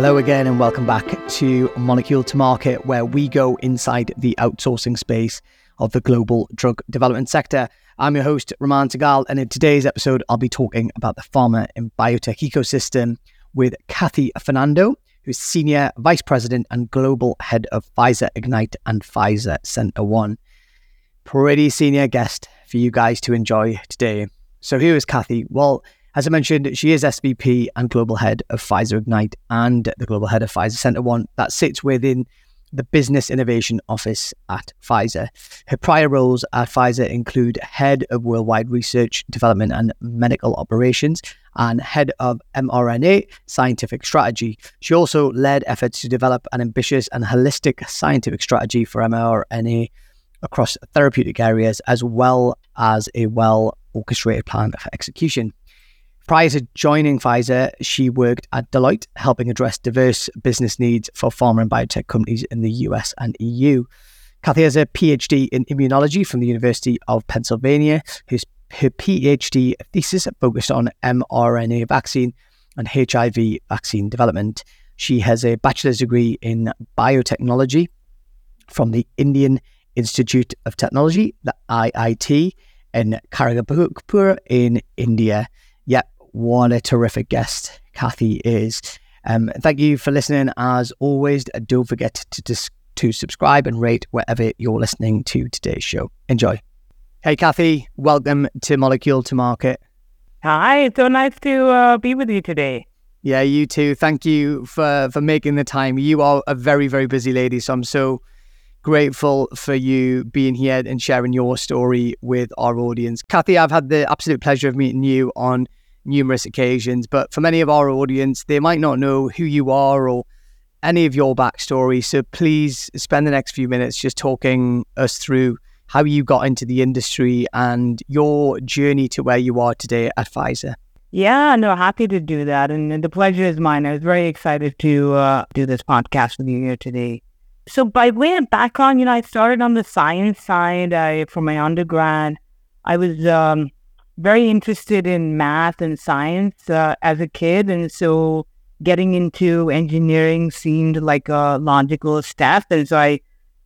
Hello again, and welcome back to Molecule to Market, where we go inside the outsourcing space of the global drug development sector. I'm your host, Raman Sehgal, and in today's episode, I'll be talking about the pharma and biotech ecosystem with Kathy Fernando, who's Senior Vice President and Global Head of Pfizer Ignite and Pfizer CentreOne. Pretty senior guest for you guys to enjoy today. So, here is Kathy. Well, as I mentioned, she is SVP and Global Head of Pfizer Ignite and the Global Head of Pfizer CentreOne that sits within the Business Innovation Office at Pfizer. Her prior roles at Pfizer include Head of Worldwide Research, Development and Medical Operations and Head of mRNA Scientific Strategy. She also led efforts to develop an ambitious and holistic scientific strategy for mRNA across therapeutic areas, as well as a well orchestrated plan for execution. Prior to joining Pfizer, she worked at Deloitte, helping address diverse business needs for pharma and biotech companies in the US and EU. Kathy has a PhD in immunology from the University of Pennsylvania. Her PhD thesis focused on mRNA vaccine and HIV vaccine development. She has a bachelor's degree in biotechnology from the Indian Institute of Technology, the IIT, in Kharagpur in India. Yep, what a terrific guest Kathy is. Um, thank you for listening. As always, don't forget to dis- to subscribe and rate wherever you're listening to today's show. Enjoy. Hey, Kathy, welcome to Molecule to Market. Hi, it's so nice to uh, be with you today. Yeah, you too. Thank you for for making the time. You are a very very busy lady, so I'm so grateful for you being here and sharing your story with our audience. Kathy, I've had the absolute pleasure of meeting you on numerous occasions, but for many of our audience, they might not know who you are or any of your backstory. So please spend the next few minutes just talking us through how you got into the industry and your journey to where you are today at Pfizer. Yeah, no, happy to do that. And the pleasure is mine. I was very excited to uh, do this podcast with you here today. So, by way of background, you know, I started on the science side I, for my undergrad. I was um, very interested in math and science uh, as a kid. And so getting into engineering seemed like a logical step. And so I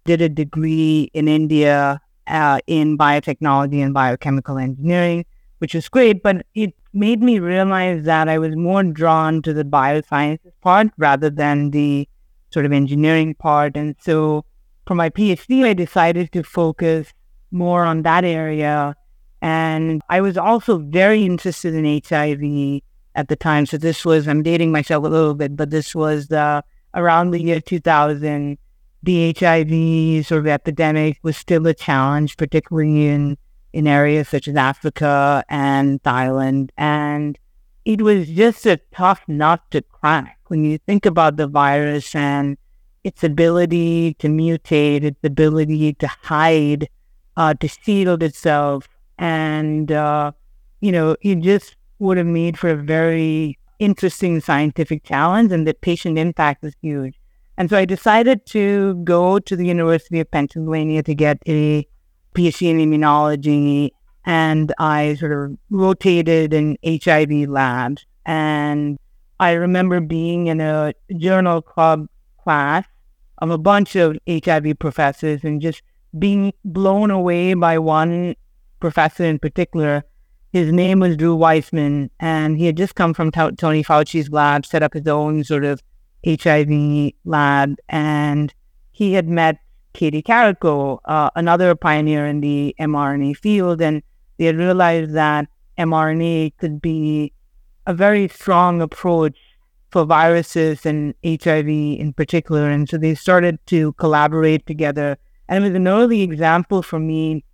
did a degree in India uh, in biotechnology and biochemical engineering, which was great. But it made me realize that I was more drawn to the biosciences part rather than the sort of engineering part. And so for my PhD, I decided to focus more on that area and I was also very interested in HIV at the time. So this was, I'm dating myself a little bit, but this was uh, around the year 2000. The HIV sort of epidemic was still a challenge, particularly in, in areas such as Africa and Thailand. And it was just a tough nut to crack when you think about the virus and its ability to mutate, its ability to hide, uh, to shield itself and, uh, you know, it just would have made for a very interesting scientific challenge, and the patient impact was huge. And so I decided to go to the University of Pennsylvania to get a PhD in immunology. And I sort of rotated in HIV labs. And I remember being in a journal club class of a bunch of HIV professors and just being blown away by one professor in particular. His name was Drew Weissman, and he had just come from t- Tony Fauci's lab, set up his own sort of HIV lab, and he had met Katie Karikó, uh, another pioneer in the mRNA field, and they had realized that mRNA could be a very strong approach for viruses and HIV in particular. And so they started to collaborate together. And it was an early example for me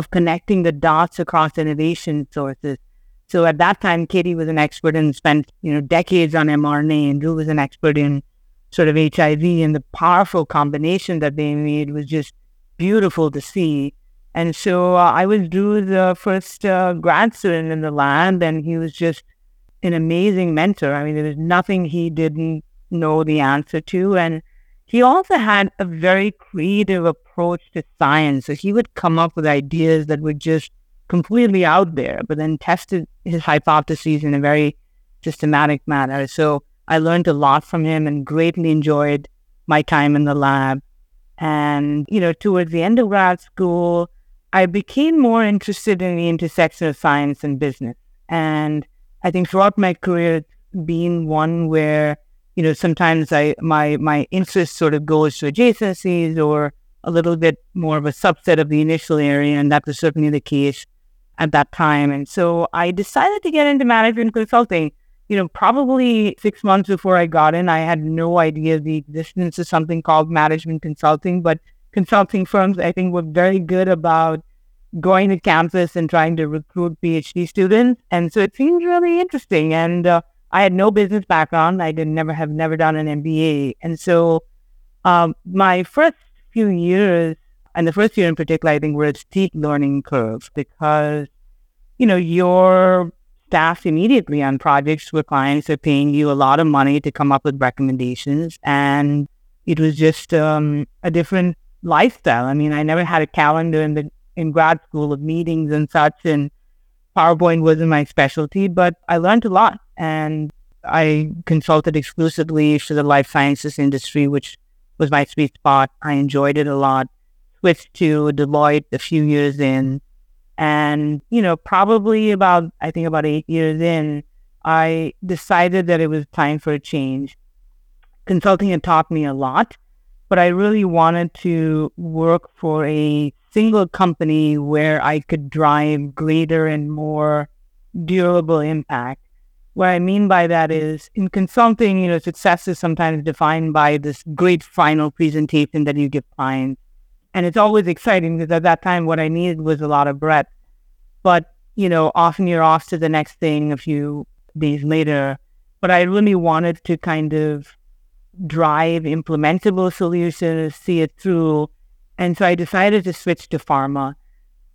of connecting the dots across innovation sources. So at that time, Katie was an expert and spent, you know, decades on mRNA and Drew was an expert in sort of HIV and the powerful combination that they made was just beautiful to see. And so uh, I was Drew's uh, first uh, grad student in the lab and he was just an amazing mentor. I mean, there was nothing he didn't know the answer to. And he also had a very creative approach to science. So he would come up with ideas that were just completely out there, but then tested his hypotheses in a very systematic manner. So I learned a lot from him and greatly enjoyed my time in the lab. And, you know, towards the end of grad school, I became more interested in the intersection of science and business. And I think throughout my career, it's been one where, you know, sometimes I my my interest sort of goes to adjacencies or a little bit more of a subset of the initial area, and that was certainly the case at that time. And so I decided to get into management consulting. You know, probably six months before I got in, I had no idea the existence of something called management consulting, but consulting firms, I think, were very good about going to campus and trying to recruit PhD students. And so it seemed really interesting. And uh, I had no business background. I did never have never done an MBA. And so um, my first few years, and the first year in particular, I think were a steep learning curve because, you know, your staff immediately on projects where clients are paying you a lot of money to come up with recommendations. And it was just um, a different lifestyle. I mean, I never had a calendar in the in grad school of meetings and such, and PowerPoint wasn't my specialty, but I learned a lot. And I consulted exclusively for the life sciences industry, which was my sweet spot. I enjoyed it a lot. Switched to Deloitte a few years in. And, you know, probably about, I think about eight years in, I decided that it was time for a change. Consulting had taught me a lot, but I really wanted to work for a single company where I could drive greater and more durable impact. What I mean by that is in consulting, you know, success is sometimes defined by this great final presentation that you give clients. And it's always exciting because at that time, what I needed was a lot of breadth. But, you know, often you're off to the next thing a few days later. But I really wanted to kind of drive implementable solutions, see it through. And so I decided to switch to pharma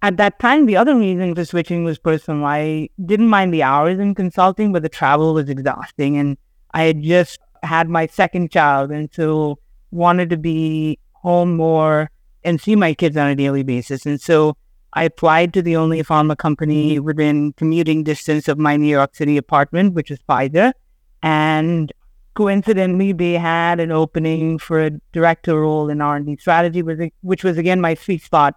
at that time, the other reason for switching was personal. I didn't mind the hours in consulting, but the travel was exhausting. And I had just had my second child. And so wanted to be home more and see my kids on a daily basis. And so I applied to the only pharma company within commuting distance of my New York City apartment, which is Pfizer. And coincidentally, they had an opening for a director role in R&D strategy, which was again my sweet spot.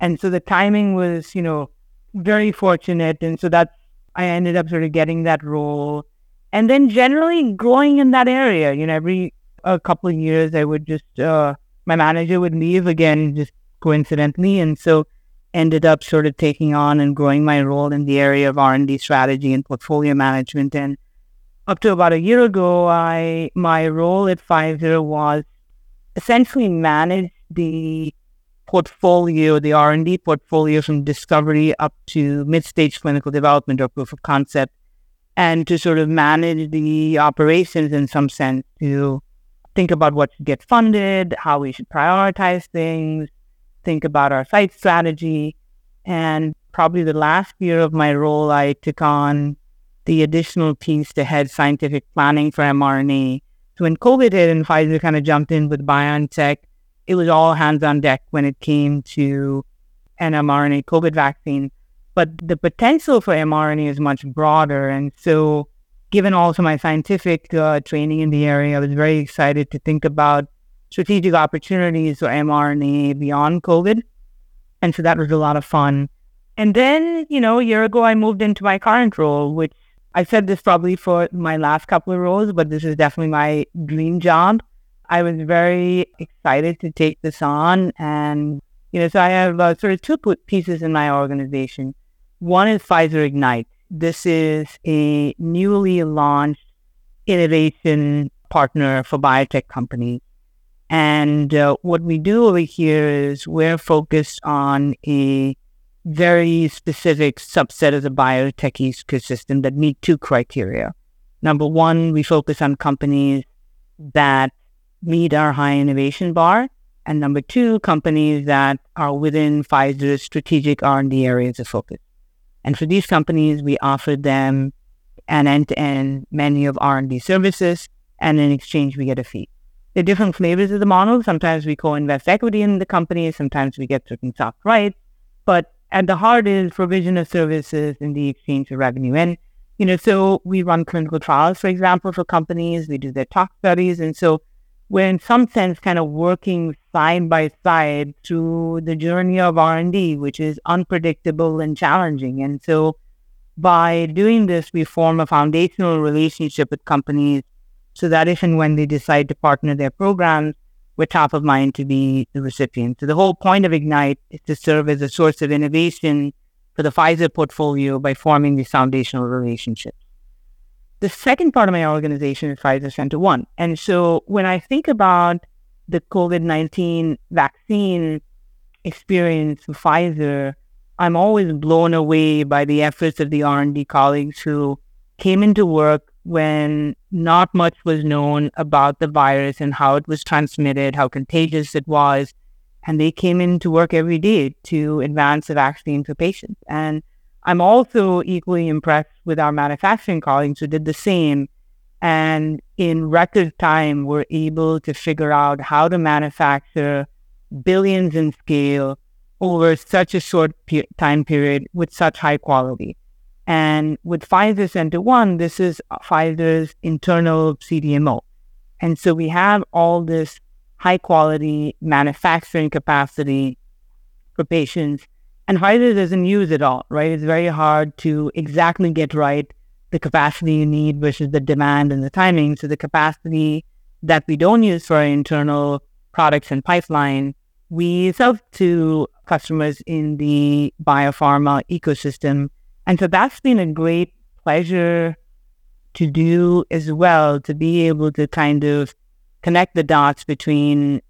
And so the timing was, you know, very fortunate. And so that's, I ended up sort of getting that role. And then generally growing in that area, you know, every a couple of years, I would just, uh, my manager would leave again, just coincidentally. And so ended up sort of taking on and growing my role in the area of R&D strategy and portfolio management. And up to about a year ago, I, my role at Pfizer was essentially manage the portfolio, the R&D portfolio from discovery up to mid-stage clinical development or proof of concept, and to sort of manage the operations in some sense to think about what should get funded, how we should prioritize things, think about our site strategy. And probably the last year of my role, I took on the additional piece to head scientific planning for mRNA. So when COVID hit and Pfizer kind of jumped in with BioNTech, it was all hands on deck when it came to an mRNA COVID vaccine. But the potential for mRNA is much broader. And so, given also my scientific uh, training in the area, I was very excited to think about strategic opportunities for mRNA beyond COVID. And so that was a lot of fun. And then, you know, a year ago, I moved into my current role, which I said this probably for my last couple of roles, but this is definitely my dream job. I was very excited to take this on. And, you know, so I have uh, sort of two pieces in my organization. One is Pfizer Ignite. This is a newly launched innovation partner for biotech companies. And uh, what we do over here is we're focused on a very specific subset of the biotech ecosystem that meet two criteria. Number one, we focus on companies that meet our high innovation bar. And number two, companies that are within Pfizer's strategic R&D areas of focus. And for these companies, we offer them an end-to-end menu of R&D services, and in exchange, we get a fee. There are different flavors of the model. Sometimes we co-invest equity in the company. Sometimes we get certain soft rights. But at the heart is provision of services in the exchange of revenue. And you know, so we run clinical trials, for example, for companies. We do their tox studies, and so we're in some sense kind of working side by side through the journey of R&D, which is unpredictable and challenging. And so by doing this, we form a foundational relationship with companies so that if and when they decide to partner their programs, we're top of mind to be the recipient. So the whole point of Ignite is to serve as a source of innovation for the Pfizer portfolio by forming these foundational relationships. The second part of my organization is Pfizer CentreOne. And so when I think about the COVID 19 vaccine experience for Pfizer, I'm always blown away by the efforts of the R&D colleagues who came into work when not much was known about the virus and how it was transmitted, how contagious it was. And they came into work every day to advance the vaccine for patients. And I'm also equally impressed with our manufacturing colleagues who did the same. And in record time, were able to figure out how to manufacture billions in scale over such a short pe- time period with such high quality. And with Pfizer CentreOne, this is Pfizer's internal CDMO. And so we have all this high quality manufacturing capacity for patients and Pfizer doesn't use it all, right? It's very hard to exactly get right the capacity you need versus the demand and the timing. So the capacity that we don't use for our internal products and pipeline, we sell to customers in the biopharma ecosystem. And so that's been a great pleasure to do as well, to be able to kind of connect the dots between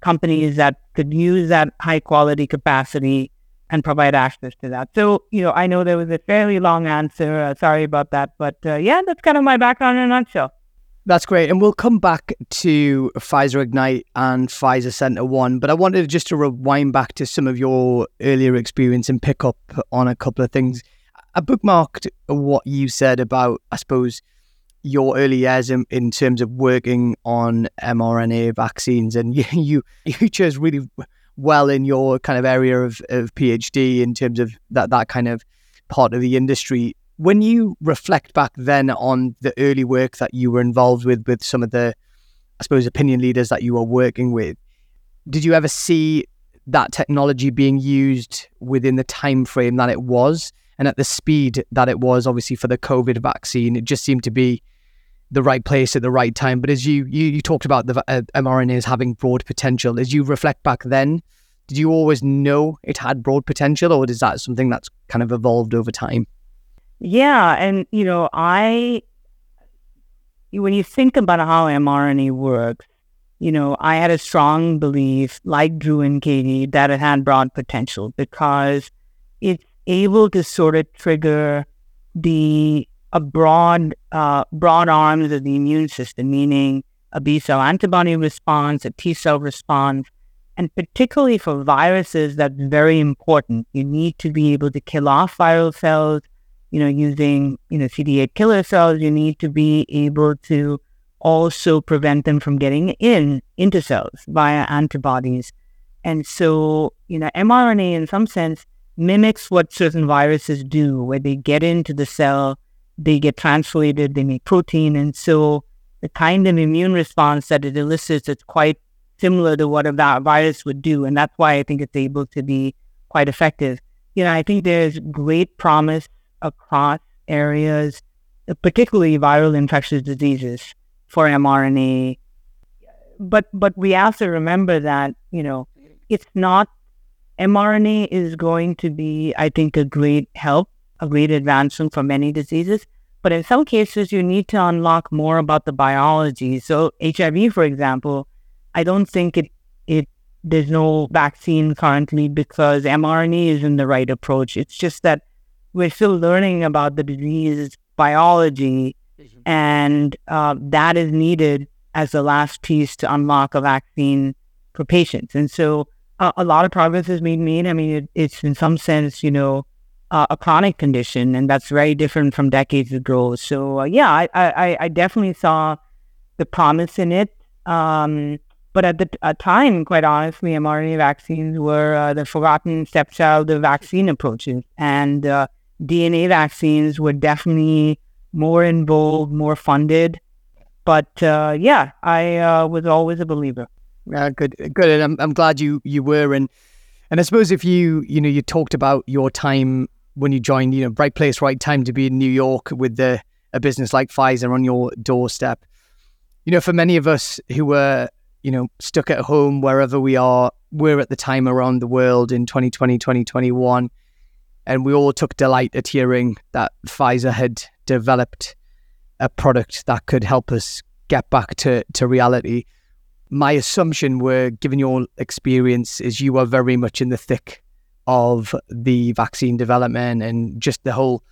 companies that could use that high quality capacity and provide access to that. So, you know, I know there was a fairly long answer. Uh, sorry about that. But uh, yeah, that's kind of my background in a nutshell. That's great. And we'll come back to Pfizer Ignite and Pfizer CentreOne. But I wanted just to rewind back to some of your earlier experience and pick up on a couple of things. I bookmarked what you said about, I suppose, your early years in, in terms of working on mRNA vaccines. And you, you, you chose really well in your kind of area of, of PhD in terms of that that kind of part of the industry. When you reflect back then on the early work that you were involved with with some of the, I suppose, opinion leaders that you were working with, did you ever see that technology being used within the time frame that it was and at the speed that it was? Obviously, for the COVID vaccine, it just seemed to be the right place at the right time. But as you you, you talked about the uh, mRNAs having broad potential, as you reflect back then, did you always know it had broad potential, or is that something that's kind of evolved over time? Yeah, and you know, I when you think about how mRNA works, you know, I had a strong belief, like Drew and Katie, that it had broad potential because it's able to sort of trigger the a broad uh, broad arms of the immune system, meaning a B cell antibody response, a T cell response, and particularly for viruses, that's very important. You need to be able to kill off viral cells, you know, using you know CD8 killer cells. You need to be able to also prevent them from getting in into cells via antibodies. And so, you know, mRNA in some sense mimics what certain viruses do, where they get into the cell they get translated, they make protein. And so the kind of immune response that it elicits is quite similar to what a virus would do. And that's why I think it's able to be quite effective. You know, I think there's great promise across areas, particularly viral infectious diseases for mRNA. But but we have to remember that, you know, it's not mRNA is going to be, I think, a great help a great advancement for many diseases. But in some cases, you need to unlock more about the biology. So HIV, for example, I don't think it, it there's no vaccine currently because mRNA isn't the right approach. It's just that we're still learning about the disease biology, mm-hmm. and uh, that is needed as the last piece to unlock a vaccine for patients. And so uh, a lot of progress has been made. I mean, it, it's in some sense, you know, uh, a chronic condition, and that's very different from decades ago. So uh, yeah, I, I, I definitely saw the promise in it. Um, but at the time, quite honestly, mRNA vaccines were uh, the forgotten stepchild of vaccine approaches, and uh, DNA vaccines were definitely more in involved, more funded. But uh, yeah, I was always a believer. Yeah, good, good. And I'm, I'm glad you you were. And and I suppose if you you know you talked about your time when you joined, you know, right place, right time to be in New York with the a business like Pfizer on your doorstep. You know, for many of us who were you know stuck at home wherever we are, we're at the time around the world in 2020, 2021, and we all took delight at hearing that Pfizer had developed a product that could help us get back to, to reality. My assumption were, given your experience, is you are very much in the thick of the vaccine development and just the whole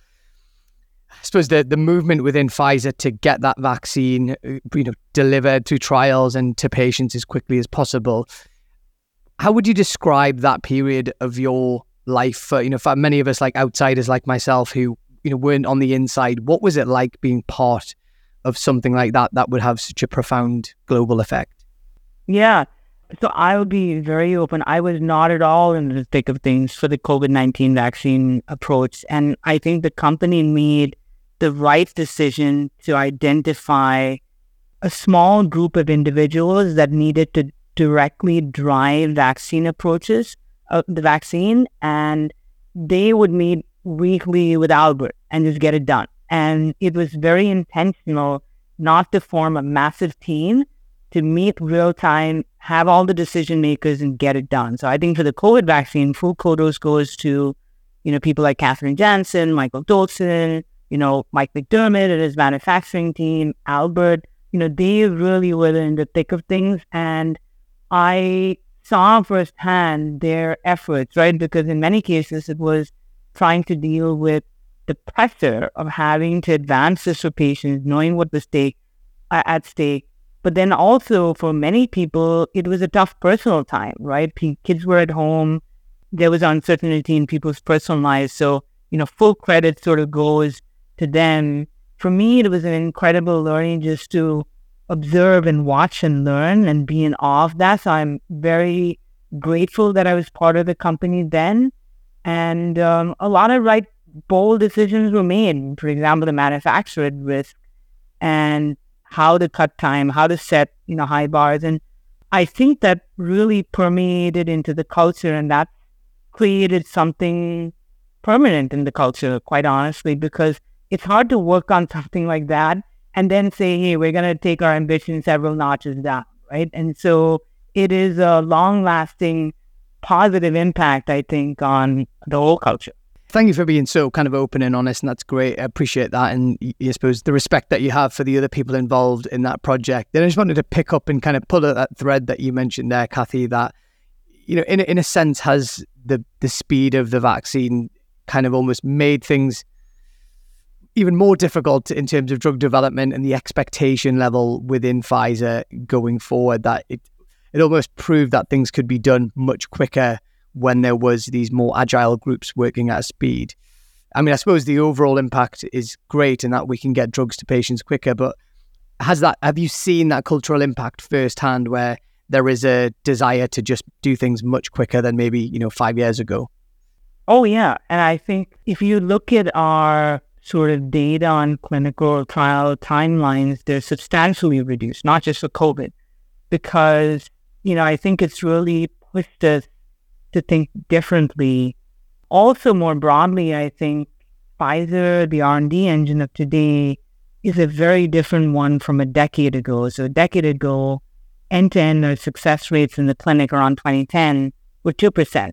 I suppose the, the movement within Pfizer to get that vaccine, uh, you know, delivered through trials and to patients as quickly as possible. How would you describe that period of your life for, you know, for many of us like outsiders like myself who you know weren't on the inside what was it like being part of something like that that would have such a profound global effect yeah so i would be very open i was not at all in the thick of things for the covid-19 vaccine approach and i think the company made the right decision to identify a small group of individuals that needed to directly drive vaccine approaches of the vaccine and they would meet weekly with Albert and just get it done. And it was very intentional not to form a massive team to meet real time, have all the decision makers and get it done. So I think for the COVID vaccine, full kudos goes to, you know, people like Kathrin Jansen, Michael Dolsten, you know, Mike McDermott and his manufacturing team, Albert, you know, they really were in the thick of things. And I saw firsthand their efforts, right? Because in many cases it was trying to deal with the pressure of having to advance this for patients, knowing what the stake at stake. But then also for many people, it was a tough personal time, right? Kids were at home. There was uncertainty in people's personal lives. So, you know, full credit sort of goes to them. For me, it was an incredible learning just to observe and watch and learn and be in awe of that. So I'm very grateful that I was part of the company then. And um, a lot of right bold decisions were made. For example, the manufacturer risk and how to cut time, how to set you know high bars, and I think that really permeated into the culture, and that created something permanent in the culture. Quite honestly, because it's hard to work on something like that and then say, "Hey, we're going to take our ambition several notches down," right? And so it is a long-lasting positive impact, I think, on the whole culture. Thank you for being so kind of open and honest, and that's great. I appreciate that, and I suppose the respect that you have for the other people involved in that project. And I just wanted to pick up and kind of pull at that thread that you mentioned there, Kathy. That you know, in in a sense, has the the speed of the vaccine kind of almost made things even more difficult in terms of drug development and the expectation level within Pfizer going forward. That it it almost proved that things could be done much quicker when there was these more agile groups working at speed. I mean, I suppose the overall impact is great in that we can get drugs to patients quicker, but has that have you seen that cultural impact firsthand where there is a desire to just do things much quicker than maybe, you know, 5 years ago? Oh yeah, and I think if you look at our sort of data on clinical trial timelines, they're substantially reduced, not just for COVID, because you know, I think it's really pushed us to think differently. Also, more broadly, I think Pfizer, the R&D engine of today, is a very different one from a decade ago. So a decade ago, end-to-end our success rates in the clinic around 2010 were 2%.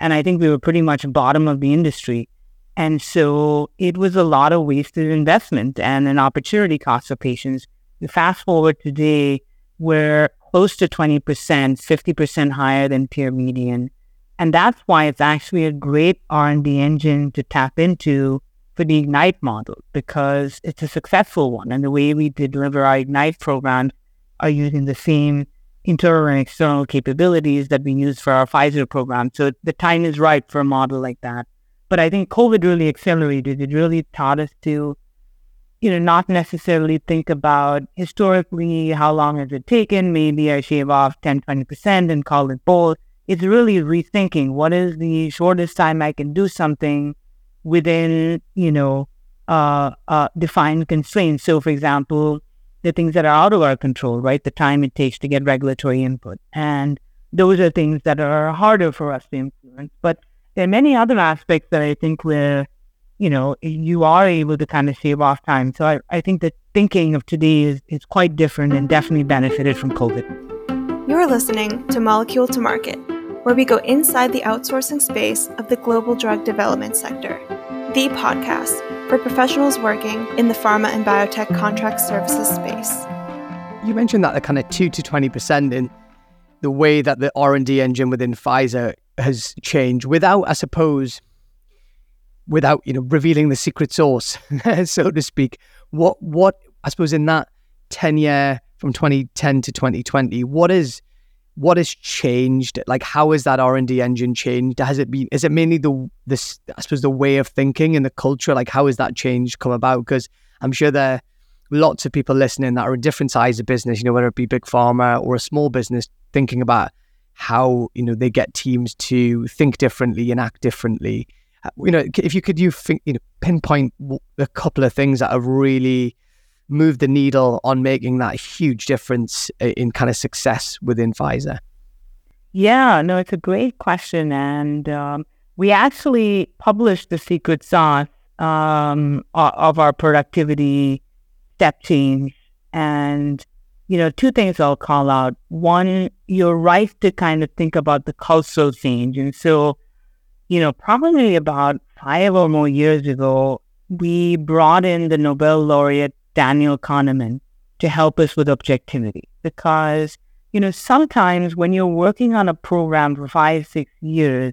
And I think we were pretty much bottom of the industry. And so it was a lot of wasted investment and an opportunity cost for patients. fast forward today, where close to 20%, 50% higher than peer median. And that's why it's actually a great R&D engine to tap into for the Ignite model because it's a successful one. And the way we deliver our Ignite programs are using the same internal and external capabilities that we use for our Pfizer program. So the time is right for a model like that. But I think COVID really accelerated. It really taught us to you know, not necessarily think about historically how long has it taken. Maybe I shave off 10, 20% and call it bold. It's really rethinking what is the shortest time I can do something within, you know, uh, uh, defined constraints. So, for example, the things that are out of our control, right? The time it takes to get regulatory input. And those are things that are harder for us to influence. But there are many other aspects that I think where, you know, you are able to kind of shave off time. So I, I think the thinking of today is, is quite different and definitely benefited from COVID. You're listening to Molecule to Market, where we go inside the outsourcing space of the global drug development sector, the podcast for professionals working in the pharma and biotech contract services space. You mentioned that the kind of 2 to 20% in the way that the R&D engine within Pfizer has changed without I suppose without you know revealing the secret sauce so to speak what what I suppose in that 10 year from 2010 to 2020 what is what has changed? Like how has that r&d engine changed? Has it been is it mainly the this i suppose the way of thinking and the culture? Like how has that change come about? Because i'm sure there are lots of people listening that are in different sides of business you know whether it be big pharma or a small business thinking about how you know they get teams to think differently and act differently. Uh, you know if you could you think you know pinpoint a couple of things that have really move the needle on making that huge difference in kind of success within Pfizer? Yeah, no, it's a great question. And um, we actually published the secret sauce um, of our productivity step change. And, you know, two things I'll call out. One, you're right to kind of think about the cultural change. And so, you know, probably about five or more years ago, we brought in the Nobel laureate Daniel Kahneman to help us with objectivity. Because, you know, sometimes when you're working on a program for five, six years,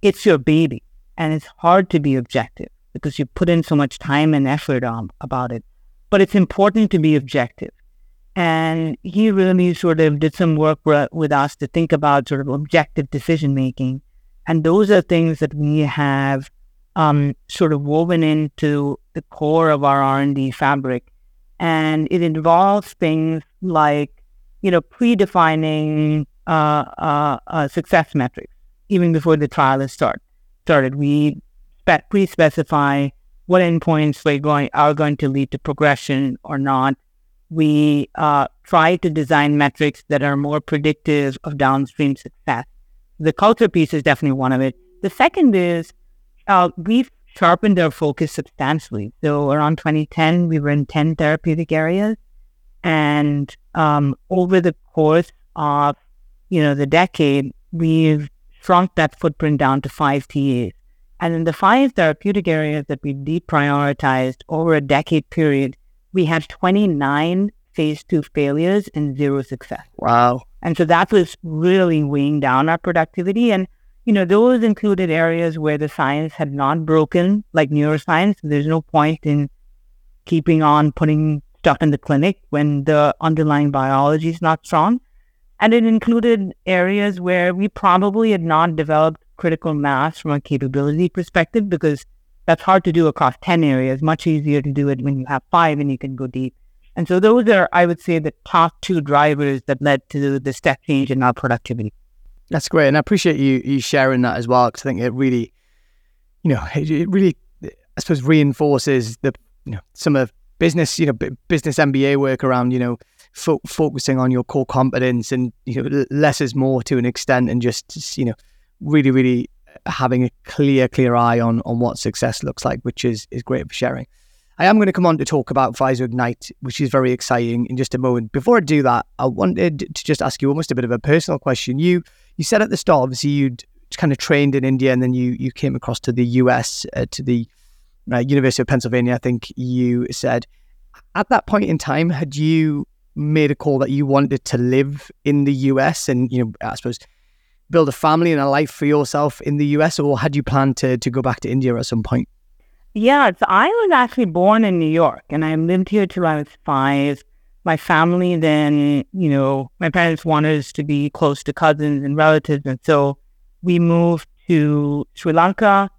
it's your baby and it's hard to be objective because you put in so much time and effort on about it. But it's important to be objective. And he really sort of did some work with us to think about sort of objective decision making. And those are things that we have um, sort of woven into the core of our R&D fabric and it involves things like you know predefining uh, uh, uh, success metrics even before the trial is start started. We spe- pre-specify what endpoints we going are going to lead to progression or not. We uh, try to design metrics that are more predictive of downstream success. The culture piece is definitely one of it. The second is uh, we've sharpened our focus substantially. So around 2010, we were in 10 therapeutic areas. And um, over the course of, you know, the decade, we've shrunk that footprint down to five TAs. And in the five therapeutic areas that we deprioritized over a decade period, we had 29 phase two failures and zero success. Wow. And so that was really weighing down our productivity. And you know, those included areas where the science had not broken, like neuroscience. There's no point in keeping on putting stuff in the clinic when the underlying biology is not strong. And it included areas where we probably had not developed critical mass from a capability perspective because that's hard to do across 10 areas, much easier to do it when you have five and you can go deep. And so those are, I would say, the top two drivers that led to the step change in our productivity. That's great, and I appreciate you you sharing that as well because I think it really, you know, it, it, really, I suppose, reinforces the you know some of business you know business MBA work around you know fo- focusing on your core competence and you know less is more to an extent and just you know really really uh, having a clear clear eye on on what success looks like, which is is great for sharing. I am going to come on to talk about Pfizer Ignite, which is very exciting in just a moment. Before I do that, I wanted to just ask you almost a bit of a personal question. You you said at the start, obviously, you'd kind of trained in India and then you you came across to the US, uh, to the uh, University of Pennsylvania, I think you said. At that point in time, had you made a call that you wanted to live in the US and, you know, I suppose build a family and a life for yourself in the US, or had you planned to, to go back to India at some point? Yeah, so I was actually born in New York and I lived here till I was five my family then, you know, my parents wanted us to be close to cousins and relatives. And so we moved to Sri Lanka.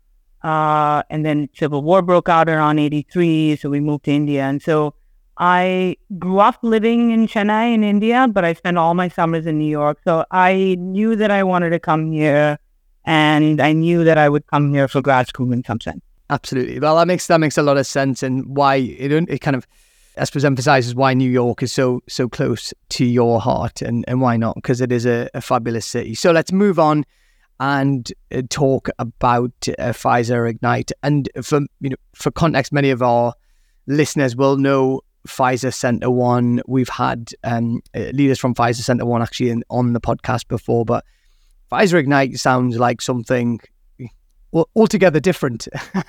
Uh, and then civil war broke out around 83. So we moved to India. And so I grew up living in Chennai in India, but I spent all my summers in New York. So I knew that I wanted to come here and I knew that I would come here for grad school in some sense. Absolutely. Well, that makes that makes a lot of sense, and why it it kind of I suppose emphasizes why New York is so so close to your heart, and and why not? Because it is a, a, fabulous city. So let's move on and uh, talk about uh, Pfizer Ignite. And for you know, for context, many of our listeners will know Pfizer CentreOne. We've had um, uh, leaders from Pfizer CentreOne actually in, on the podcast before, but Pfizer Ignite sounds like something altogether different.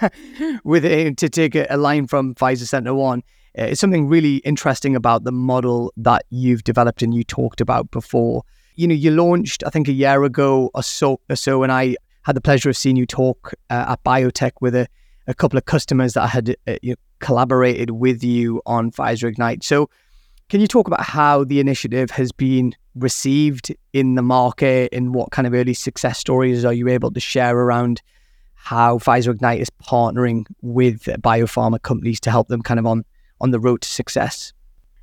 With it, to take a line from Pfizer CentreOne, uh, it's something really interesting about the model that you've developed and you talked about before. You know, you launched I think a year ago or so, or so and I had the pleasure of seeing you talk uh, at Biotech with a, a couple of customers that had uh, you know, collaborated with you on Pfizer Ignite. So, can you talk about how the initiative has been received in the market and what kind of early success stories are you able to share around how Pfizer Ignite is partnering with biopharma companies to help them kind of on on the road to success?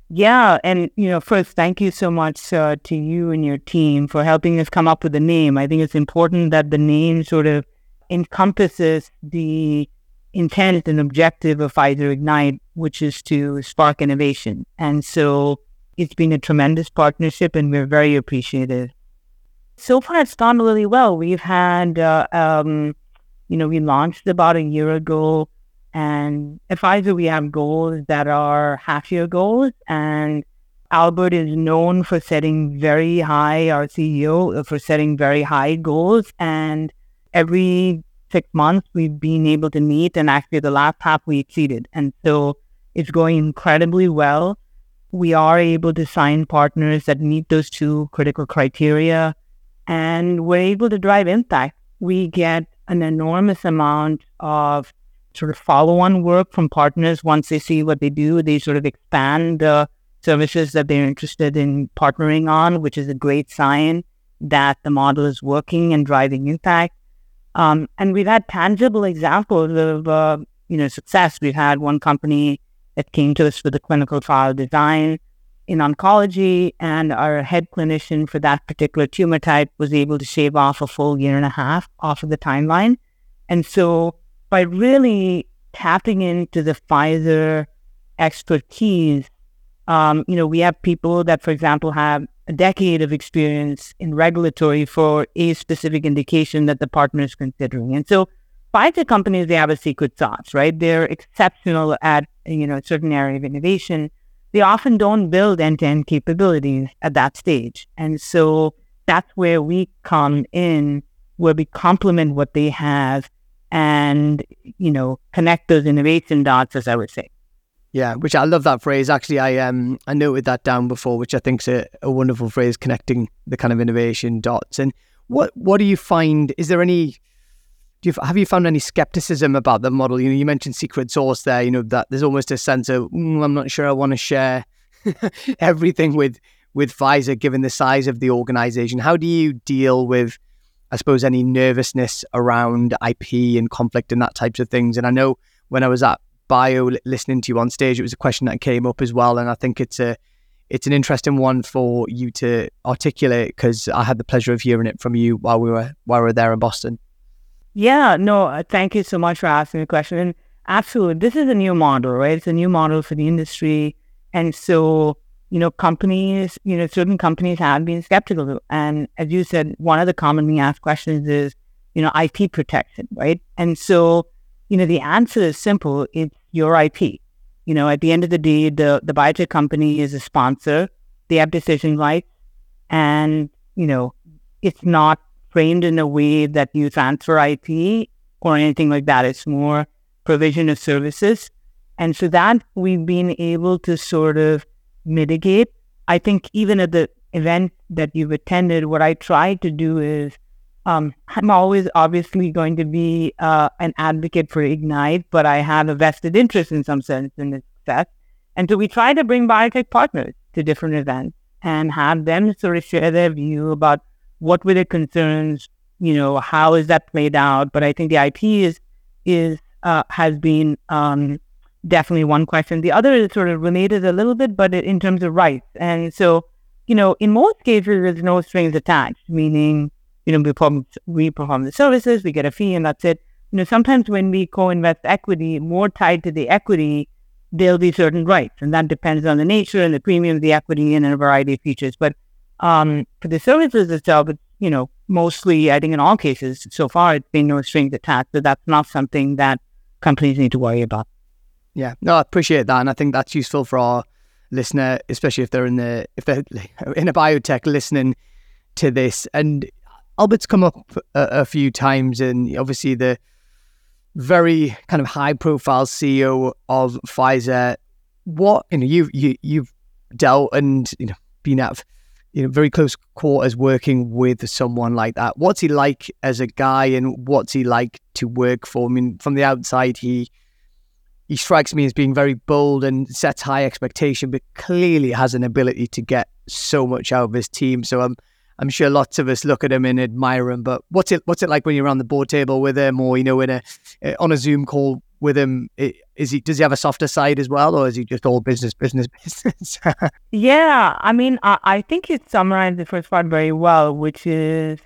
Yeah, and you know, first, thank you so much uh, to you and your team for helping us come up with a name. I think it's important that the name sort of encompasses the intent and objective of Pfizer Ignite, which is to spark innovation. And so it's been a tremendous partnership and we're very appreciative. So far, it's gone really well. We've had, uh, um, you know, we launched about a year ago. And at Pfizer, we have goals that are half year goals. And Albert is known for setting very high, our CEO, for setting very high goals. And every six months, we've been able to meet, and actually the last half we exceeded. And so it's going incredibly well. We are able to sign partners that meet those two critical criteria, and we're able to drive impact. We get an enormous amount of sort of follow-on work from partners. Once they see what they do, they sort of expand the services that they're interested in partnering on, which is a great sign that the model is working and driving impact. Um, and we've had tangible examples of, uh, you know, success. We've had one company that came to us with a clinical trial design in oncology, and our head clinician for that particular tumor type was able to shave off a full year and a half off of the timeline. And so, by really tapping into the Pfizer expertise, um, you know, we have people that, for example, have a decade of experience in regulatory for a specific indication that the partner is considering. And so biotech companies, they have a secret sauce, right? They're exceptional at, you know, a certain area of innovation. They often don't build end-to-end capabilities at that stage. And so that's where we come in, where we complement what they have and, you know, connect those innovation dots, as I would say. Yeah, which I love that phrase. Actually, I um I noted that down before, which I think is a, a wonderful phrase, connecting the kind of innovation dots. And what what do you find? Is there any? Do you have you found any skepticism about the model? You know, you mentioned secret sauce there. You know that there's almost a sense of mm, I'm not sure I want to share everything with with Pfizer, given the size of the organization. How do you deal with, I suppose, any nervousness around IP and conflict and that types of things? And I know when I was at bio listening to you on stage, it was a question that came up as well, and I think it's a it's an interesting one for you to articulate because I had the pleasure of hearing it from you while we were while we were there in Boston. Yeah, no, uh, thank you so much for asking the question. And absolutely, this is a new model, right? It's a new model for the industry, and so you know, companies, you know, certain companies have been skeptical. And as you said, one of the commonly asked questions is, you know, IP protection, right? And so you know, the answer is simple. It's your IP. You know, at the end of the day, the, the biotech company is a sponsor. They have decision rights. And, you know, it's not framed in a way that you transfer IP or anything like that. It's more provision of services. And so that we've been able to sort of mitigate. I think even at the event that you've attended, what I try to do is um, I'm always obviously going to be uh, an advocate for Ignite, but I have a vested interest in some sense in its success. And so we try to bring biotech partners to different events and have them sort of share their view about what were their concerns, you know, how is that played out. But I think the IP is is uh, has been um, definitely one question. The other is sort of related a little bit, but in terms of rights. And so, you know, in most cases, there's no strings attached, meaning you know, we perform, we perform the services, we get a fee, and that's it. you know, sometimes when we co-invest equity, more tied to the equity, there'll be certain rights, and that depends on the nature and the premium of the equity and a variety of features. But um, for the services itself, it's, you know, mostly, I think in all cases so far, it's been no strings attached. So that's not something that companies need to worry about. Yeah, no, I appreciate that, and I think that's useful for our listener, especially if they're in the if they're in a biotech listening to this. And Albert's come up a, a few times, and obviously the very kind of high profile CEO of Pfizer. What you know, you've you, you've dealt and you know been at you know very close quarters working with someone like that. What's he like as a guy, and what's he like to work for? I mean, from the outside, he he strikes me as being very bold and sets high expectation, but clearly has an ability to get so much out of his team. So I'm I'm sure lots of us look at him and admire him. But what's it what's it like when you're on the board table with him, or you know, in a uh, on a Zoom call with him? Is he does he have a softer side as well, or is he just all business, business, business? yeah, I mean, I, I think you summarized the first part very well, which is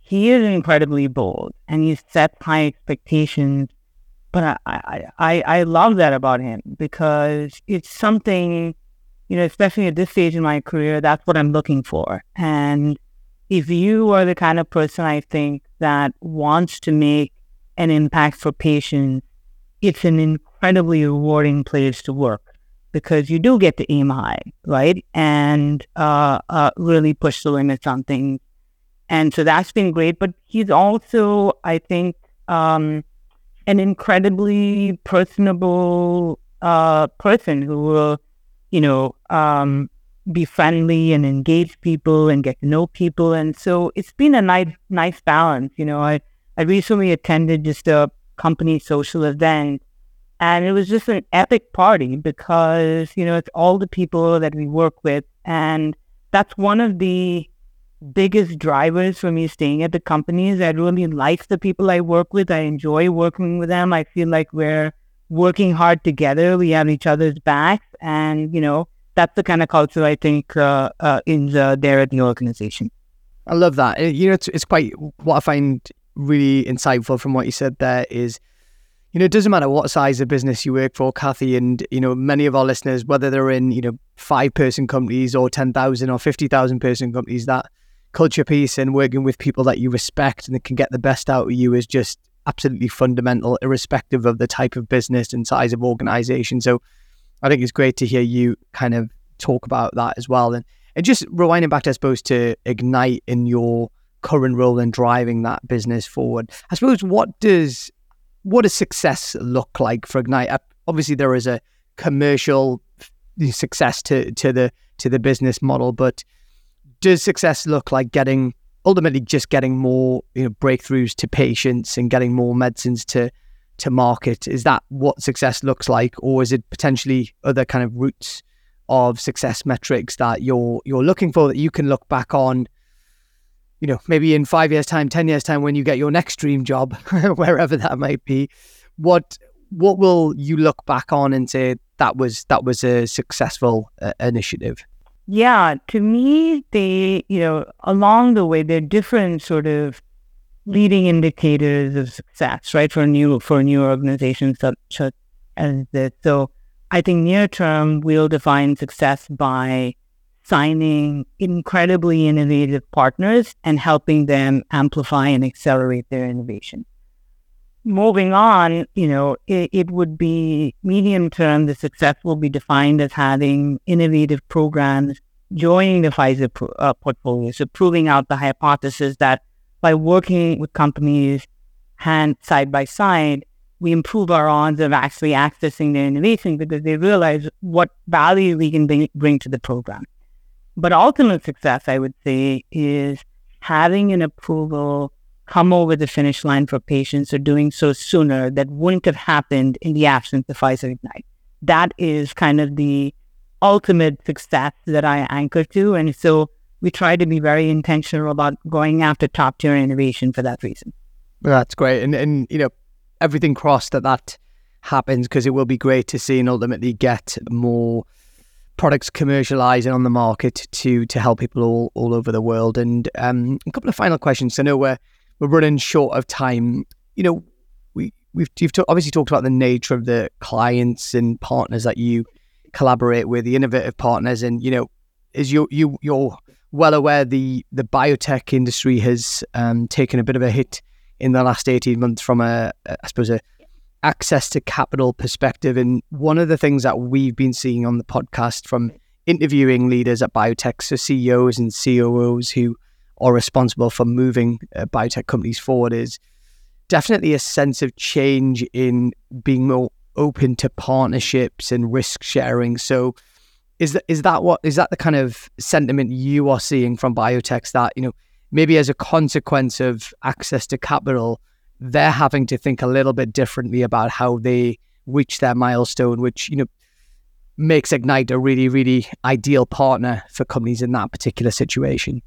he is incredibly bold and he sets high expectations but I, I, I, love that about him because it's something, you know, especially at this stage in my career, that's what I'm looking for. And if you are the kind of person I think that wants to make an impact for patients, it's an incredibly rewarding place to work because you do get to aim high, right? And uh, uh, really push the limits on things. And so that's been great. But he's also, I think, um, an incredibly personable uh, person who will, you know, um, be friendly and engage people and get to know people. And so it's been a nice, nice balance. You know, I, I recently attended just a company social event and it was just an epic party because, you know, it's all the people that we work with. And that's one of the biggest drivers for me staying at the company is I really like the people I work with. I enjoy working with them. I feel like we're working hard together. We have each other's backs, and you know that's the kind of culture I think uh, uh, is there at the organization. I love that. You know, it's, it's quite what I find really insightful from what you said there is you know, it doesn't matter what size of business you work for, Kathy, and you know, many of our listeners, whether they're in you know five person companies or ten thousand or fifty thousand person companies, that culture piece and working with people that you respect and that can get the best out of you is just absolutely fundamental, irrespective of the type of business and size of organization. So I think it's great to hear you kind of talk about that as well. And, and just rewinding back, to, I suppose, to Ignite in your current role in driving that business forward. I suppose what does what does success look like for Ignite? Obviously, there is a commercial success to to the to the business model, but does success look like getting ultimately just getting more you know breakthroughs to patients and getting more medicines to to market? Is that what success looks like or is it potentially other kind of routes of success metrics that you're you're looking for that you can look back on you know maybe in 5 years time 10 years time when you get your next dream job wherever that might be? What what will you look back on and say that was that was a successful uh, initiative yeah, to me, they, you know, along the way, there are different sort of leading indicators of success, right, for new for new organization such as this. So I think near term, we'll define success by signing incredibly innovative partners and helping them amplify and accelerate their innovation moving on, you know, it, it, would be medium term. The success will be defined as having innovative programs joining the Pfizer uh, portfolio. So proving out the hypothesis that by working with companies hand side by side, we improve our odds of actually accessing their innovation because they realize what value we can bring, bring to the program. But ultimate success, I would say, is having an approval come over the finish line for patients or doing so sooner that wouldn't have happened in the absence of Pfizer Ignite. That is kind of the ultimate success that I anchor to. And so we try to be very intentional about going after top tier innovation for that reason. That's great. And, and you know, everything crossed that that happens because it will be great to see and ultimately get more products commercialized and on the market to to help people all, all over the world. And um, a couple of final questions. I know we're we're running short of time. You know, we we've you've t- obviously talked about the nature of the clients and partners that you collaborate with, the innovative partners, and you know, is you you you're well aware the the biotech industry has um, taken a bit of a hit in the last eighteen months from a, a I suppose a access to capital perspective. And one of the things that we've been seeing on the podcast from interviewing leaders at biotech, so CEOs and COOs who are responsible for moving uh, biotech companies forward, is definitely a sense of change in being more open to partnerships and risk sharing. So is that is that what is that the kind of sentiment you are seeing from biotechs that, you know, maybe as a consequence of access to capital, they're having to think a little bit differently about how they reach their milestone, which, you know, makes Ignite a really, really ideal partner for companies in that particular situation.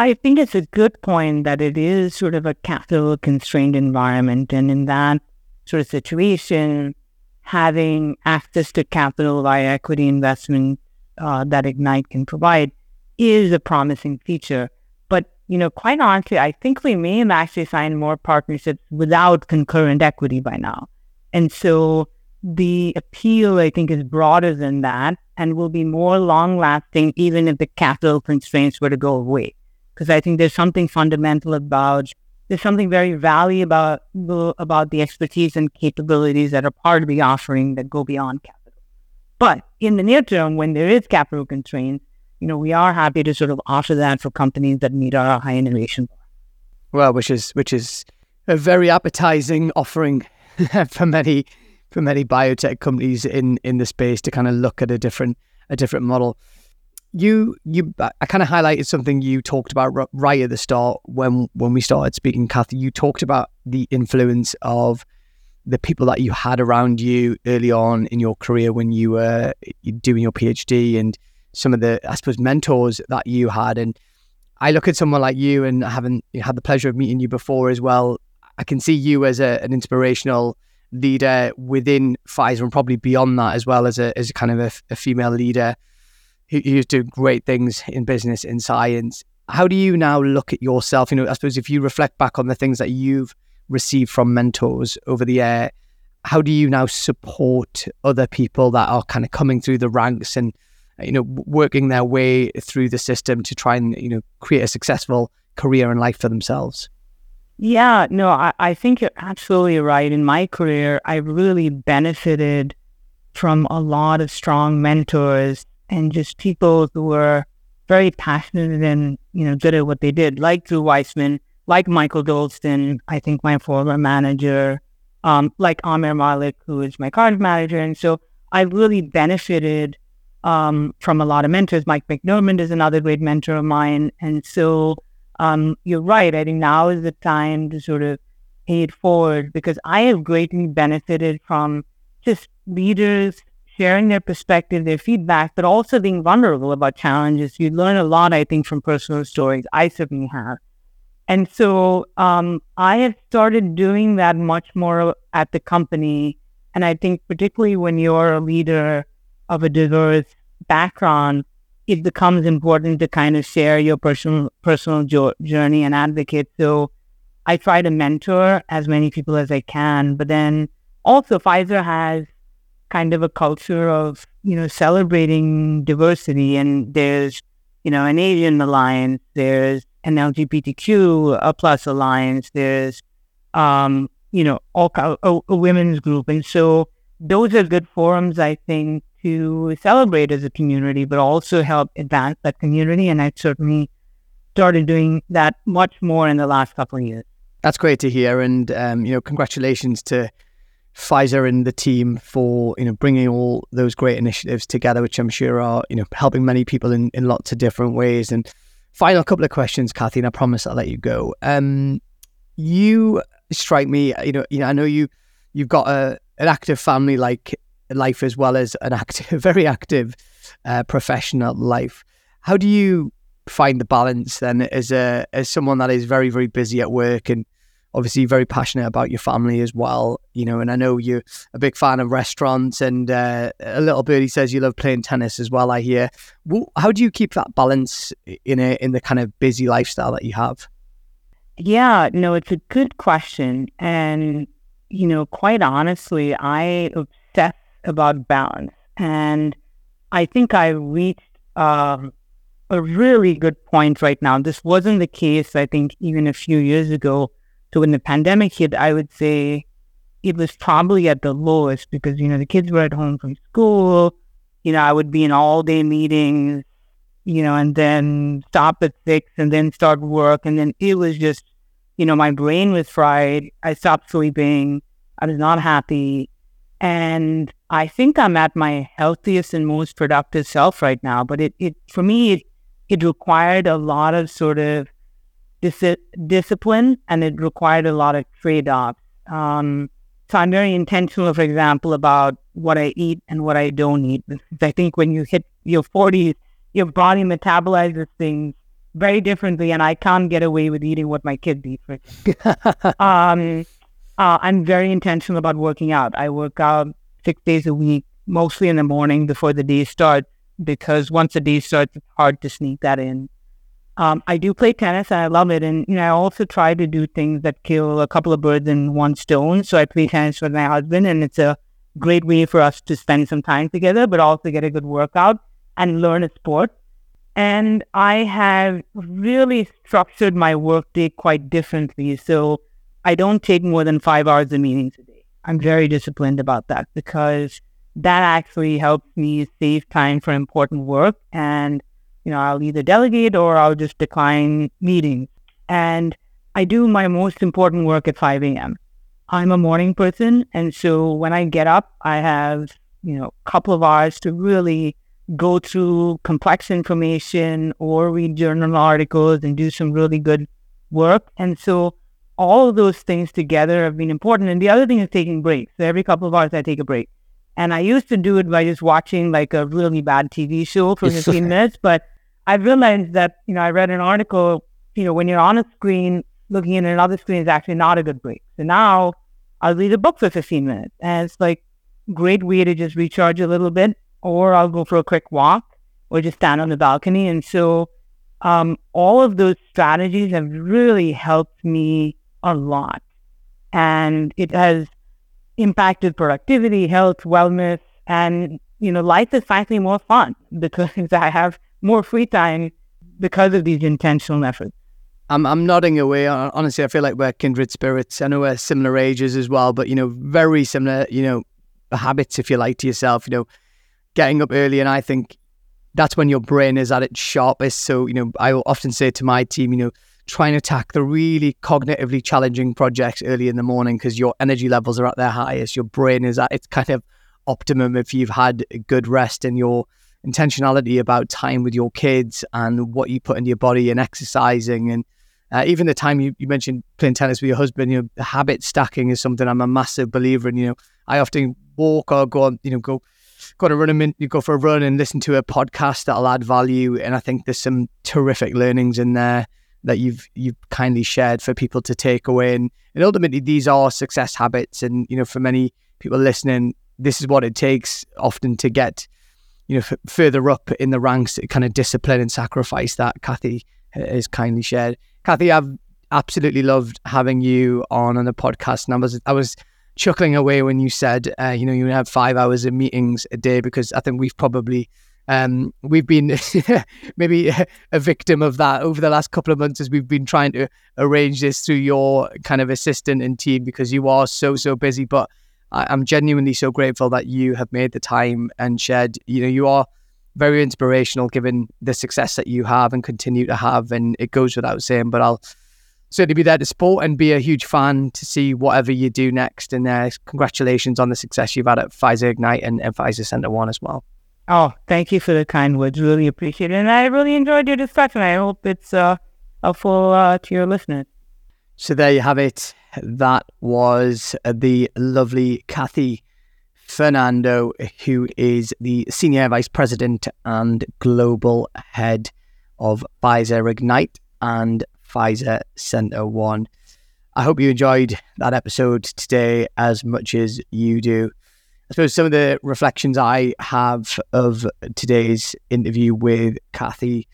I think it's a good point that it is sort of a capital constrained environment. And in that sort of situation, having access to capital via equity investment uh, that Ignite can provide is a promising feature. But, you know, quite honestly, I think we may have actually signed more partnerships without concurrent equity by now. And so the appeal, I think, is broader than that and will be more long lasting, even if the capital constraints were to go away because I think there's something fundamental about there's something very valuable about, the expertise and capabilities that are part of the offering that go beyond capital. But in the near term, when there is capital constraints, you know, we are happy to sort of offer that for companies that meet our high innovation. Well, which is which is a very appetizing offering for many for many biotech companies in in the space to kind of look at a different a different model you you I kind of highlighted something you talked about right at the start when when we started speaking, Kathy. You talked about the influence of the people that you had around you early on in your career when you were doing your PhD and some of the I suppose mentors that you had. And I look at someone like you and having had the pleasure of meeting you before as well. I can see you as a, an inspirational leader within Pfizer and probably beyond that as well as a as kind of a, a female leader who's doing great things in business, in science. How do you now look at yourself? You know, I suppose if you reflect back on the things that you've received from mentors over the year, how do you now support other people that are kind of coming through the ranks and you know working their way through the system to try and you know create a successful career and life for themselves? Yeah, no, I, I think you're absolutely right. In my career, I really benefited from a lot of strong mentors and just people who were very passionate and you know good at what they did, like Drew Weissman, like Michael Dolsten, I think my former manager, um, like Aamir Malik, who is my current manager, and so I really benefited um, from a lot of mentors. Mike McDermott is another great mentor of mine, and so um, you're right. I think now is the time to sort of pay it forward because I have greatly benefited from just leaders sharing their perspective, their feedback, but also being vulnerable about challenges. You learn a lot, I think, from personal stories. I certainly have. And so um, I have started doing that much more at the company. And I think, particularly when you're a leader of a diverse background, it becomes important to kind of share your personal personal jo- journey and advocate. So I try to mentor as many people as I can. But then also, Pfizer has kind of a culture of, you know, celebrating diversity. And there's, you know, an Asian alliance, there's an LGBTQ plus alliance, there's, um, you know, all a, a women's group. And so those are good forums, I think, to celebrate as a community, but also help advance that community. And I've certainly started doing that much more in the last couple of years. That's great to hear. And, um, you know, congratulations to Pfizer and the team for you know bringing all those great initiatives together, which I'm sure are you know helping many people in, in lots of different ways. And final couple of questions, Kathy, and I promise I'll let you go. Um, you strike me, you know, you know, I know you you've got a an active family like life as well as an active, very active uh, professional life. How do you find the balance then as a as someone that is very very busy at work and obviously very passionate about your family as well, you know, and I know you're a big fan of restaurants and uh, a little birdie says you love playing tennis as well, I hear. How do you keep that balance in a, in the kind of busy lifestyle that you have? Yeah, no, it's a good question. And you know, quite honestly, I obsess about balance. And I think I reached um, a really good point right now. This wasn't the case, I think, even a few years ago. So when the pandemic hit, I would say it was probably at the lowest because, you know, the kids were at home from school. You know, I would be in all day meetings, you know, and then stop at six and then start work. And then it was just, you know, my brain was fried. I stopped sleeping. I was not happy. And I think I'm at my healthiest and most productive self right now. But it, it for me, it, it required a lot of sort of dis- discipline and it required a lot of trade offs. Um, so I'm very intentional, for example, about what I eat and what I don't eat. I think when you hit your 40s, your body metabolizes things very differently, and I can't get away with eating what my kids eat. um, uh, I'm very intentional about working out. I work out six days a week, mostly in the morning before the day starts, because once the day starts, it's hard to sneak that in. Um, I do play tennis and I love it. And you know, I also try to do things that kill a couple of birds in one stone. So I play tennis with my husband, and it's a great way for us to spend some time together, but also get a good workout and learn a sport. And I have really structured my workday quite differently. So I don't take more than five hours of meetings a day. I'm very disciplined about that because that actually helps me save time for important work. And, you know, I'll either delegate or I'll just decline meetings. And I do my most important work at 5 a.m. I'm a morning person. And so when I get up, I have, you know, a couple of hours to really go through complex information or read journal articles and do some really good work. And so all of those things together have been important. And the other thing is taking breaks. So every couple of hours, I take a break. And I used to do it by just watching like a really bad TV show for 15 minutes. But I realized that, you know, I read an article, you know, when you're on a screen, looking at another screen is actually not a good break. So now I'll read a book for 15 minutes. And it's like great way to just recharge a little bit. Or I'll go for a quick walk or just stand on the balcony. And so um, all of those strategies have really helped me a lot. And it has impacted productivity, health, wellness, and you know, life is frankly more fun because I have more free time because of these intentional efforts. I'm I'm nodding away. Uh, honestly, I feel like we're kindred spirits. I know we're similar ages as well, but you know, very similar. You know, habits, if you like, to yourself. You know, getting up early, and I think that's when your brain is at its sharpest. So you know, I often say to my team, you know, try and attack the really cognitively challenging projects early in the morning because your energy levels are at their highest. Your brain is at its kind of optimum if you've had a good rest and your intentionality about time with your kids and what you put into your body and exercising and uh, even the time you, you mentioned playing tennis with your husband, you know, habit stacking is something I'm a massive believer in. You know, I often walk or go on, you know, go go a run and you go for a run and listen to a podcast that'll add value. And I think there's some terrific learnings in there that you've you've kindly shared for people to take away. And, and ultimately, these are success habits. And you know, for many people listening, this is what it takes often to get you know f- further up in the ranks. Kind of discipline and sacrifice that Kathy has kindly shared. Kathy, I've absolutely loved having you on on the podcast. And I was I was chuckling away when you said, uh, you know, you have five hours of meetings a day because I think we've probably um, we've been maybe a victim of that over the last couple of months as we've been trying to arrange this through your kind of assistant and team because you are so so busy. But I, am genuinely so grateful that you have made the time and shared. You know, you are very inspirational given the success that you have and continue to have, and it goes without saying. But I'll certainly be there to support and be a huge fan to see whatever you do next. And uh, congratulations on the success you've had at Pfizer Ignite and, and Pfizer CentreOne as well. Oh, thank you for the kind words. Really appreciate it. And I really enjoyed your discussion. I hope it's uh, helpful uh, to your listeners. So there you have it. That was the lovely Kathy Fernando, who is the Senior Vice President and Global Head of Pfizer Ignite and Pfizer CentreOne. I hope you enjoyed that episode today as much as you do. I suppose some of the reflections I have of today's interview with Kathy,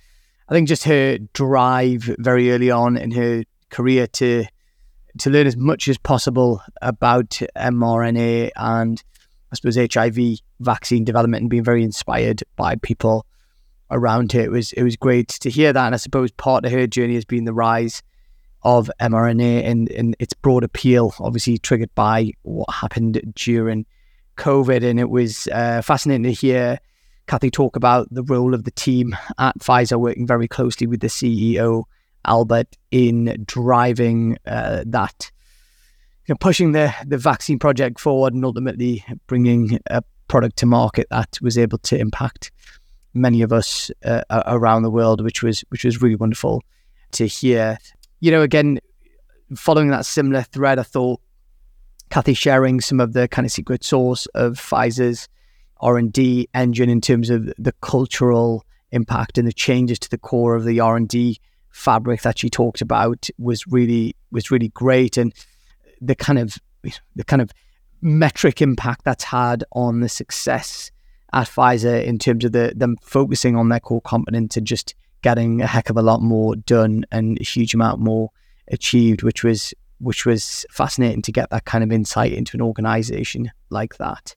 I think just her drive very early on in her career to to learn as much as possible about mRNA and I suppose HIV vaccine development and being very inspired by people around her. It was it was great to hear that, and I suppose part of her journey has been the rise of mRNA and, and its broad appeal, obviously triggered by what happened during COVID. And it was uh, fascinating to hear Kathy talk about the role of the team at Pfizer, working very closely with the CEO Albert in driving uh, that, you know, pushing the the vaccine project forward, and ultimately bringing a product to market that was able to impact many of us uh, around the world, which was which was really wonderful to hear. You know, again, following that similar thread, I thought Kathy sharing some of the kind of secret sauce of Pfizer's R and D engine in terms of the cultural impact and the changes to the core of the R and D fabric that she talked about was really was really great, and the kind of the kind of metric impact that's had on the success at Pfizer in terms of the, them focusing on their core competence and just getting a heck of a lot more done and a huge amount more achieved, which was which was fascinating to get that kind of insight into an organization like that.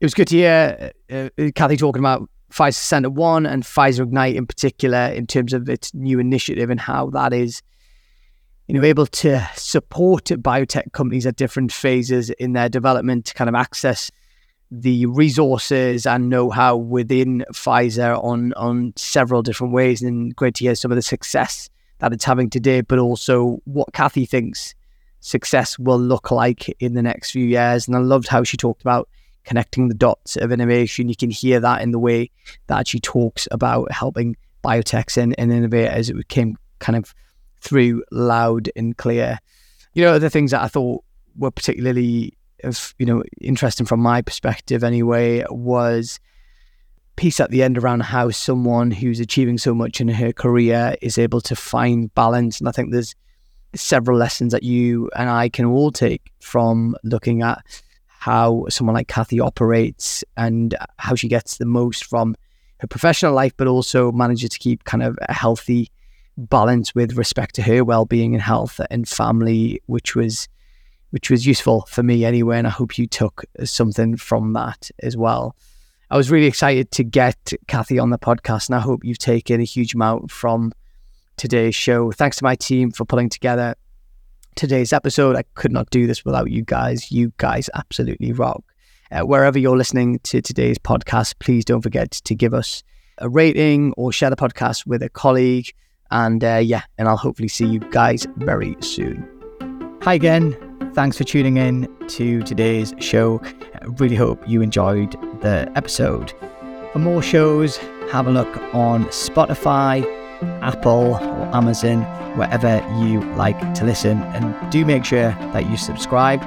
It was good to hear uh, uh Kathy talking about Pfizer CentreOne and Pfizer Ignite in particular in terms of its new initiative and how that is you know, able to support biotech companies at different phases in their development to kind of access the resources and know-how within Pfizer on on several different ways, and great to hear some of the success that it's having today, but also what Kathy thinks success will look like in the next few years. And I loved how she talked about connecting the dots of innovation. You can hear that in the way that she talks about helping biotechs and, and innovators. It came kind of through loud and clear. You know, the things that I thought were particularly of you know interesting from my perspective anyway was piece at the end around how someone who's achieving so much in her career is able to find balance and i think there's several lessons that you and i can all take from looking at how someone like kathy operates and how she gets the most from her professional life but also manages to keep kind of a healthy balance with respect to her well-being and health and family which was which was useful for me anyway. And I hope you took something from that as well. I was really excited to get Kathy on the podcast, and I hope you've taken a huge amount from today's show. Thanks to my team for pulling together today's episode. I could not do this without you guys. You guys absolutely rock. Uh, wherever you're listening to today's podcast, please don't forget to give us a rating or share the podcast with a colleague. And uh, yeah, and I'll hopefully see you guys very soon. Hi again. Thanks for tuning in to today's show. I really hope you enjoyed the episode. For more shows, have a look on Spotify, Apple, or Amazon, wherever you like to listen. And do make sure that you subscribe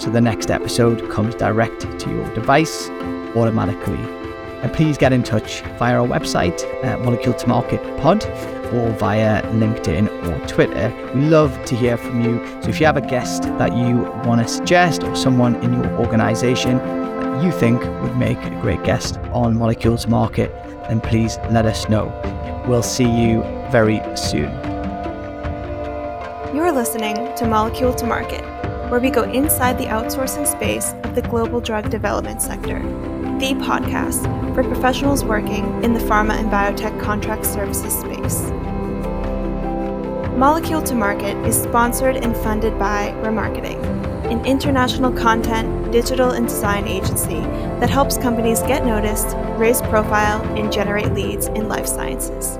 so the next episode comes direct to your device automatically. And please get in touch via our website, uh, Molecule to Market Pod or via LinkedIn or Twitter. We love to hear from you. So if you have a guest that you want to suggest or someone in your organization that you think would make a great guest on Molecule to Market, then please let us know. We'll see you very soon. You're listening to Molecule to Market, where we go inside the outsourcing space of the global drug development sector the podcast for professionals working in the pharma and biotech contract services space. Molecule to Market is sponsored and funded by ramarketing, an international content, digital, and design agency that helps companies get noticed, raise profile, and generate leads in life sciences.